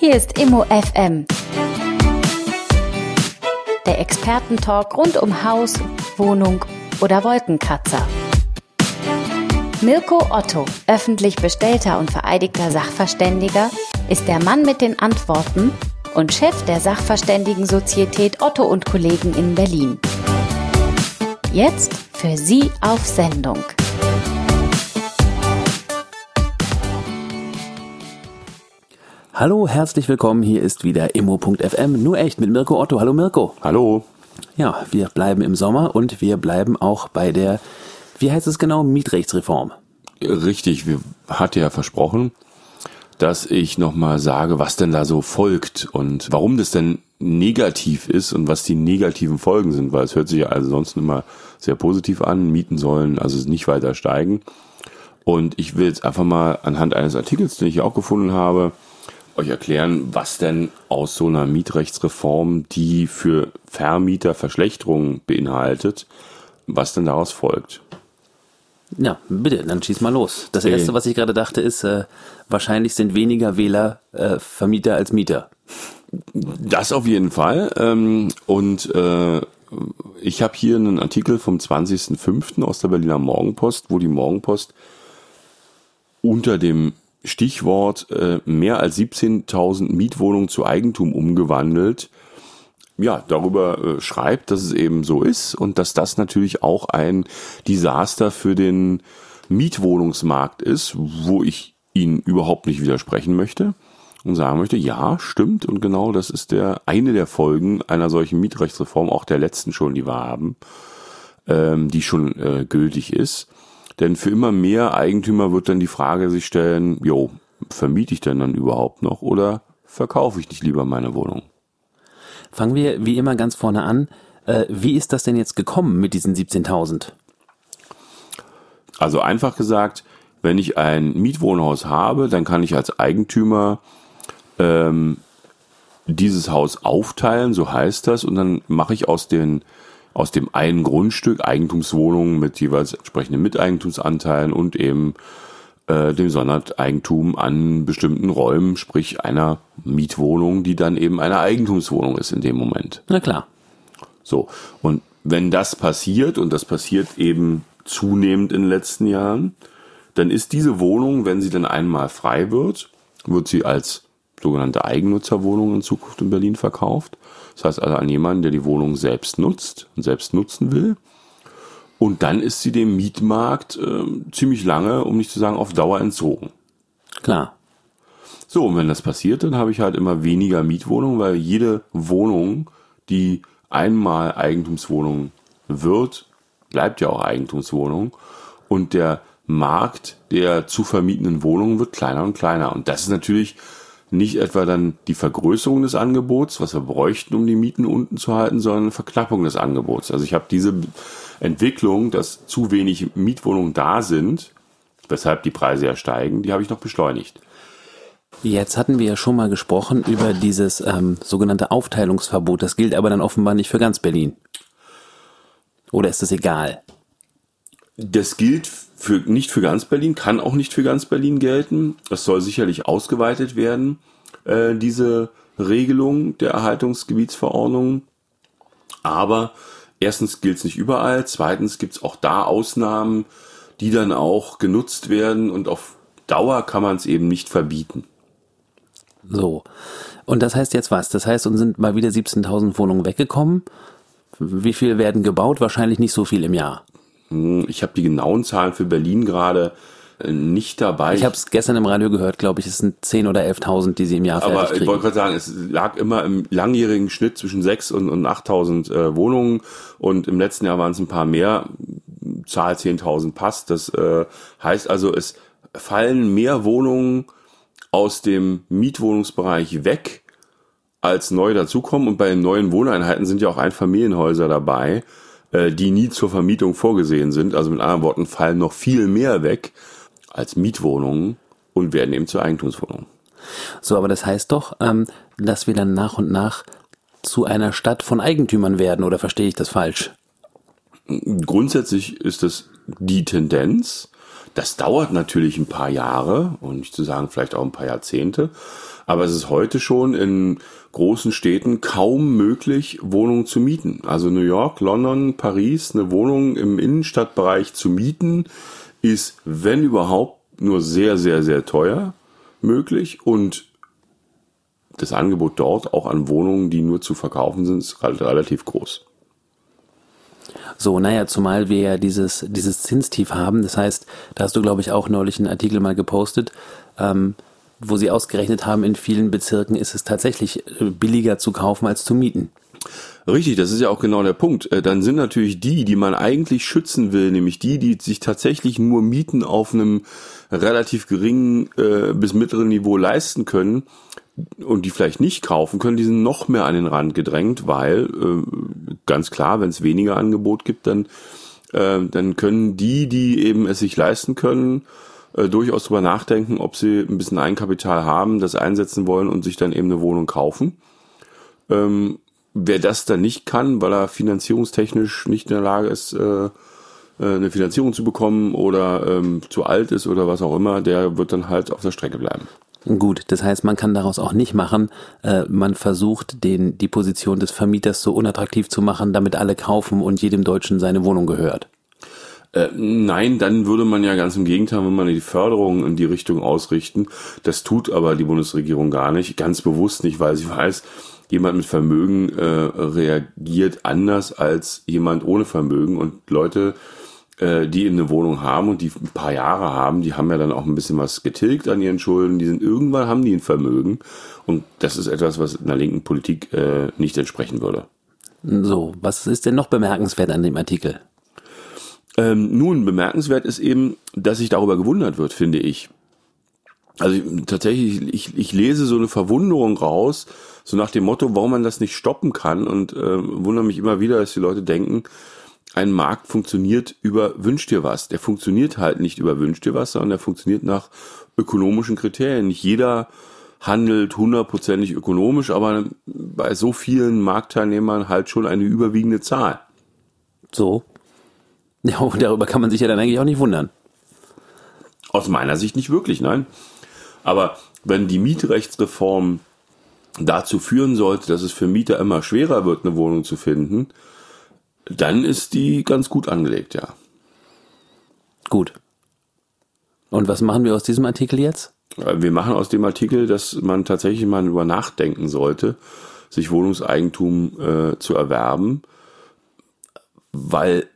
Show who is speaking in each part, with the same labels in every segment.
Speaker 1: Hier ist Immo FM. Der Expertentalk rund um Haus, Wohnung oder Wolkenkratzer. Mirko Otto, öffentlich bestellter und vereidigter Sachverständiger, ist der Mann mit den Antworten und Chef der Sachverständigen-Sozietät Otto und Kollegen in Berlin. Jetzt für Sie auf Sendung.
Speaker 2: Hallo, herzlich willkommen. Hier ist wieder immo.fm. Nur echt mit Mirko Otto. Hallo Mirko.
Speaker 3: Hallo.
Speaker 2: Ja, wir bleiben im Sommer und wir bleiben auch bei der, wie heißt es genau, Mietrechtsreform.
Speaker 3: Richtig, wir hatte ja versprochen, dass ich nochmal sage, was denn da so folgt und warum das denn negativ ist und was die negativen Folgen sind, weil es hört sich ja ansonsten immer sehr positiv an. Mieten sollen also nicht weiter steigen. Und ich will jetzt einfach mal anhand eines Artikels, den ich auch gefunden habe, euch erklären, was denn aus so einer Mietrechtsreform, die für Vermieter Verschlechterungen beinhaltet, was denn daraus folgt.
Speaker 2: Ja, bitte, dann schieß mal los. Das Erste, was ich gerade dachte, ist, äh, wahrscheinlich sind weniger Wähler äh, Vermieter als Mieter.
Speaker 3: Das auf jeden Fall. Ähm, und äh, ich habe hier einen Artikel vom 20.05. aus der Berliner Morgenpost, wo die Morgenpost unter dem Stichwort äh, mehr als 17.000 Mietwohnungen zu Eigentum umgewandelt, ja, darüber äh, schreibt, dass es eben so ist und dass das natürlich auch ein Desaster für den Mietwohnungsmarkt ist, wo ich Ihnen überhaupt nicht widersprechen möchte und sagen möchte, ja, stimmt und genau das ist der eine der Folgen einer solchen Mietrechtsreform, auch der letzten schon, die wir haben, ähm, die schon äh, gültig ist. Denn für immer mehr Eigentümer wird dann die Frage sich stellen, jo, vermiete ich denn dann überhaupt noch oder verkaufe ich nicht lieber meine Wohnung?
Speaker 2: Fangen wir wie immer ganz vorne an. Äh, wie ist das denn jetzt gekommen mit diesen 17.000?
Speaker 3: Also einfach gesagt, wenn ich ein Mietwohnhaus habe, dann kann ich als Eigentümer ähm, dieses Haus aufteilen, so heißt das, und dann mache ich aus den aus dem einen Grundstück Eigentumswohnungen mit jeweils entsprechenden Miteigentumsanteilen und eben äh, dem Sondereigentum an bestimmten Räumen, sprich einer Mietwohnung, die dann eben eine Eigentumswohnung ist in dem Moment.
Speaker 2: Na klar.
Speaker 3: So, und wenn das passiert, und das passiert eben zunehmend in den letzten Jahren, dann ist diese Wohnung, wenn sie dann einmal frei wird, wird sie als sogenannte Eigennutzerwohnung in Zukunft in Berlin verkauft. Das heißt also an jemanden, der die Wohnung selbst nutzt und selbst nutzen will. Und dann ist sie dem Mietmarkt äh, ziemlich lange, um nicht zu sagen auf Dauer entzogen.
Speaker 2: Klar.
Speaker 3: So, und wenn das passiert, dann habe ich halt immer weniger Mietwohnungen, weil jede Wohnung, die einmal Eigentumswohnung wird, bleibt ja auch Eigentumswohnung. Und der Markt der zu vermietenden Wohnungen wird kleiner und kleiner. Und das ist natürlich nicht etwa dann die Vergrößerung des Angebots, was wir bräuchten, um die Mieten unten zu halten, sondern eine Verknappung des Angebots. Also ich habe diese Entwicklung, dass zu wenig Mietwohnungen da sind, weshalb die Preise ja steigen, die habe ich noch beschleunigt.
Speaker 2: Jetzt hatten wir ja schon mal gesprochen über dieses ähm, sogenannte Aufteilungsverbot. Das gilt aber dann offenbar nicht für ganz Berlin. Oder ist das egal?
Speaker 3: Das gilt für, nicht für ganz Berlin, kann auch nicht für ganz Berlin gelten. Das soll sicherlich ausgeweitet werden, äh, diese Regelung der Erhaltungsgebietsverordnung. Aber erstens gilt es nicht überall, zweitens gibt es auch da Ausnahmen, die dann auch genutzt werden und auf Dauer kann man es eben nicht verbieten.
Speaker 2: So. Und das heißt jetzt was? Das heißt, uns sind mal wieder 17.000 Wohnungen weggekommen. Wie viel werden gebaut? Wahrscheinlich nicht so viel im Jahr.
Speaker 3: Hm, ich habe die genauen Zahlen für Berlin gerade äh, nicht dabei.
Speaker 2: Ich habe es gestern im Radio gehört, glaube ich, es sind 10.000 oder 11.000, die sie im Jahr fertig
Speaker 3: Aber ich wollte gerade sagen, es lag immer im langjährigen Schnitt zwischen 6.000 und, und 8.000 äh, Wohnungen und im letzten Jahr waren es ein paar mehr. Zahl 10.000 passt. Das äh, heißt also, es fallen mehr Wohnungen aus dem Mietwohnungsbereich weg, als neu dazukommen. Und bei den neuen Wohneinheiten sind ja auch Einfamilienhäuser dabei. Äh, die nie zur Vermietung vorgesehen sind. Also mit anderen Worten fallen noch viel mehr weg als Mietwohnungen und werden eben zu Eigentumswohnungen.
Speaker 2: So, aber das heißt doch, ähm, dass wir dann nach und nach zu einer Stadt von Eigentümern werden, oder verstehe ich das falsch?
Speaker 3: Grundsätzlich ist es die Tendenz. Das dauert natürlich ein paar Jahre und nicht zu sagen vielleicht auch ein paar Jahrzehnte. Aber es ist heute schon in großen Städten kaum möglich, Wohnungen zu mieten. Also New York, London, Paris, eine Wohnung im Innenstadtbereich zu mieten, ist, wenn überhaupt, nur sehr, sehr, sehr teuer möglich und das Angebot dort auch an Wohnungen, die nur zu verkaufen sind, ist relativ groß.
Speaker 2: So, naja, zumal wir ja dieses, dieses Zinstief haben. Das heißt, da hast du, glaube ich, auch neulich einen Artikel mal gepostet, ähm, wo sie ausgerechnet haben, in vielen Bezirken ist es tatsächlich äh, billiger zu kaufen als zu mieten.
Speaker 3: Richtig, das ist ja auch genau der Punkt. Äh, dann sind natürlich die, die man eigentlich schützen will, nämlich die, die sich tatsächlich nur Mieten auf einem relativ geringen äh, bis mittleren Niveau leisten können und die vielleicht nicht kaufen können, die sind noch mehr an den Rand gedrängt, weil äh, ganz klar, wenn es weniger Angebot gibt, dann, äh, dann können die, die eben es sich leisten können, äh, durchaus drüber nachdenken, ob sie ein bisschen Eigenkapital haben, das einsetzen wollen und sich dann eben eine Wohnung kaufen. Ähm, wer das dann nicht kann, weil er finanzierungstechnisch nicht in der Lage ist, äh, äh, eine Finanzierung zu bekommen oder ähm, zu alt ist oder was auch immer, der wird dann halt auf der Strecke bleiben.
Speaker 2: Gut, das heißt, man kann daraus auch nicht machen, äh, man versucht, den, die Position des Vermieters so unattraktiv zu machen, damit alle kaufen und jedem Deutschen seine Wohnung gehört.
Speaker 3: Äh, nein, dann würde man ja ganz im Gegenteil, wenn man die Förderung in die Richtung ausrichten. Das tut aber die Bundesregierung gar nicht, ganz bewusst nicht, weil sie weiß, jemand mit Vermögen äh, reagiert anders als jemand ohne Vermögen und Leute, äh, die eine Wohnung haben und die ein paar Jahre haben, die haben ja dann auch ein bisschen was getilgt an ihren Schulden, die sind irgendwann haben die ein Vermögen und das ist etwas, was in der linken Politik äh, nicht entsprechen würde.
Speaker 2: So, was ist denn noch bemerkenswert an dem Artikel?
Speaker 3: Ähm, nun, bemerkenswert ist eben, dass sich darüber gewundert wird, finde ich. Also ich, tatsächlich, ich, ich lese so eine Verwunderung raus, so nach dem Motto, warum man das nicht stoppen kann und äh, wundere mich immer wieder, dass die Leute denken, ein Markt funktioniert über Wünsch dir was. Der funktioniert halt nicht über Wünsch dir was, sondern der funktioniert nach ökonomischen Kriterien. Nicht jeder handelt hundertprozentig ökonomisch, aber bei so vielen Marktteilnehmern halt schon eine überwiegende Zahl.
Speaker 2: So. Ja, und darüber kann man sich ja dann eigentlich auch nicht wundern.
Speaker 3: Aus meiner Sicht nicht wirklich, nein. Aber wenn die Mietrechtsreform dazu führen sollte, dass es für Mieter immer schwerer wird, eine Wohnung zu finden, dann ist die ganz gut angelegt, ja.
Speaker 2: Gut. Und was machen wir aus diesem Artikel jetzt?
Speaker 3: Wir machen aus dem Artikel, dass man tatsächlich mal über nachdenken sollte, sich Wohnungseigentum äh, zu erwerben, weil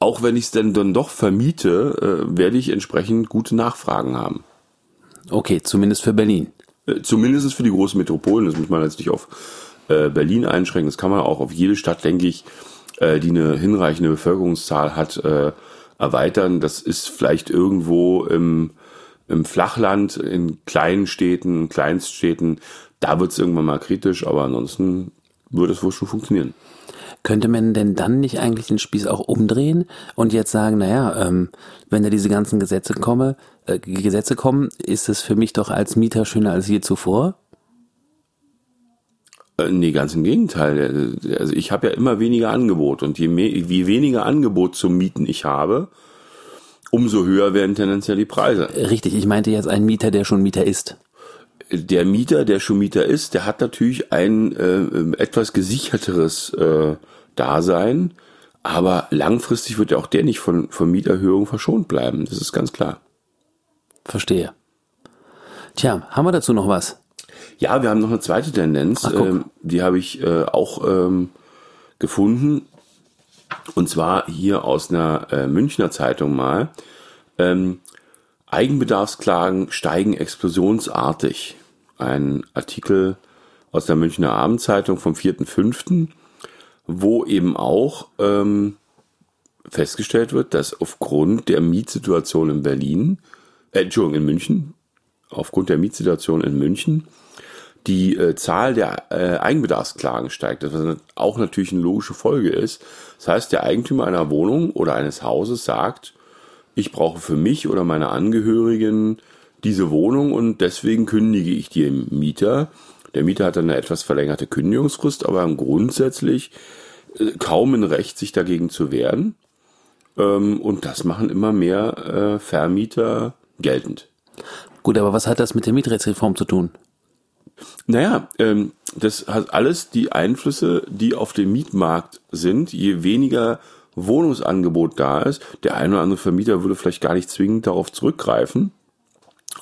Speaker 3: auch wenn ich es dann, dann doch vermiete, äh, werde ich entsprechend gute Nachfragen haben.
Speaker 2: Okay, zumindest für Berlin.
Speaker 3: Äh, zumindest für die großen Metropolen. Das muss man jetzt nicht auf äh, Berlin einschränken. Das kann man auch auf jede Stadt, denke ich, äh, die eine hinreichende Bevölkerungszahl hat, äh, erweitern. Das ist vielleicht irgendwo im, im Flachland, in kleinen Städten, Kleinststädten. Da wird es irgendwann mal kritisch, aber ansonsten würde es wohl schon funktionieren.
Speaker 2: Könnte man denn dann nicht eigentlich den Spieß auch umdrehen und jetzt sagen, naja, ähm, wenn da diese ganzen Gesetze komme, äh, Gesetze kommen, ist es für mich doch als Mieter schöner als je zuvor?
Speaker 3: Äh, nee, ganz im Gegenteil. Also ich habe ja immer weniger Angebot und je, mehr, je weniger Angebot zum Mieten ich habe, umso höher werden tendenziell die Preise.
Speaker 2: Richtig, ich meinte jetzt einen Mieter, der schon Mieter ist
Speaker 3: der Mieter, der schon Mieter ist, der hat natürlich ein äh, etwas gesicherteres äh, Dasein, aber langfristig wird ja auch der nicht von, von Mieterhöhungen verschont bleiben. Das ist ganz klar.
Speaker 2: Verstehe. Tja, haben wir dazu noch was?
Speaker 3: Ja, wir haben noch eine zweite Tendenz, Ach, ähm, die habe ich äh, auch ähm, gefunden. Und zwar hier aus einer äh, Münchner Zeitung mal. Ähm, Eigenbedarfsklagen steigen explosionsartig. Ein Artikel aus der Münchner Abendzeitung vom 4.5., wo eben auch ähm, festgestellt wird, dass aufgrund der Mietsituation in Berlin, äh, Entschuldigung, in München, aufgrund der Mietsituation in München, die äh, Zahl der äh, Eigenbedarfsklagen steigt, was auch natürlich eine logische Folge ist. Das heißt, der Eigentümer einer Wohnung oder eines Hauses sagt, ich brauche für mich oder meine Angehörigen diese Wohnung und deswegen kündige ich dem Mieter. Der Mieter hat dann eine etwas verlängerte Kündigungsfrist, aber grundsätzlich äh, kaum ein Recht, sich dagegen zu wehren. Ähm, und das machen immer mehr äh, Vermieter geltend.
Speaker 2: Gut, aber was hat das mit der Mietrechtsreform zu tun?
Speaker 3: Naja, ähm, das hat alles die Einflüsse, die auf dem Mietmarkt sind. Je weniger Wohnungsangebot da ist, der eine oder andere Vermieter würde vielleicht gar nicht zwingend darauf zurückgreifen,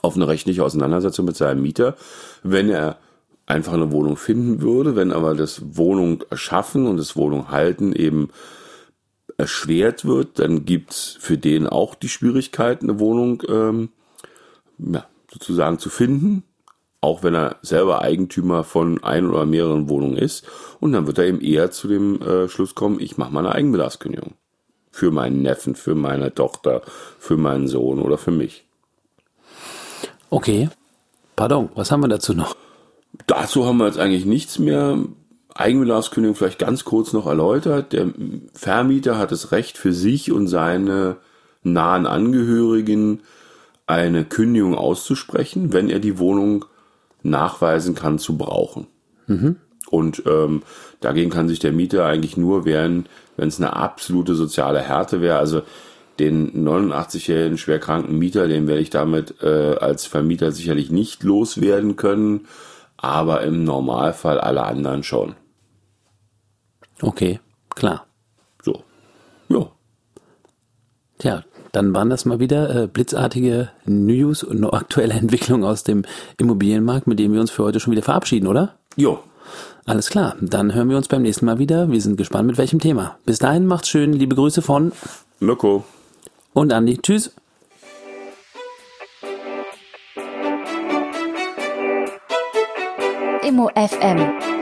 Speaker 3: auf eine rechtliche Auseinandersetzung mit seinem Mieter, wenn er einfach eine Wohnung finden würde, wenn aber das Wohnung erschaffen und das Wohnung halten eben erschwert wird, dann gibt's für den auch die Schwierigkeit, eine Wohnung ähm, ja, sozusagen zu finden, auch wenn er selber Eigentümer von ein oder mehreren Wohnungen ist. Und dann wird er eben eher zu dem äh, Schluss kommen, ich mache mal eine Eigenbedarfskündigung. Für meinen Neffen, für meine Tochter, für meinen Sohn oder für mich.
Speaker 2: Okay. Pardon, was haben wir dazu noch?
Speaker 3: Dazu haben wir jetzt eigentlich nichts mehr. Eigenbedarfskündigung vielleicht ganz kurz noch erläutert. Der Vermieter hat das Recht für sich und seine nahen Angehörigen eine Kündigung auszusprechen, wenn er die Wohnung nachweisen kann zu brauchen. Mhm. Und ähm, dagegen kann sich der Mieter eigentlich nur wehren, wenn es eine absolute soziale Härte wäre. Also den 89-jährigen schwerkranken Mieter, den werde ich damit äh, als Vermieter sicherlich nicht loswerden können, aber im Normalfall alle anderen schon.
Speaker 2: Okay, klar.
Speaker 3: So. Ja.
Speaker 2: Tja, dann waren das mal wieder äh, blitzartige News und aktuelle Entwicklungen aus dem Immobilienmarkt, mit dem wir uns für heute schon wieder verabschieden, oder?
Speaker 3: Jo.
Speaker 2: Alles klar, dann hören wir uns beim nächsten Mal wieder. Wir sind gespannt, mit welchem Thema. Bis dahin, macht's schön. Liebe Grüße von
Speaker 3: Mirko
Speaker 2: und Andi. Tschüss.
Speaker 1: Immo FM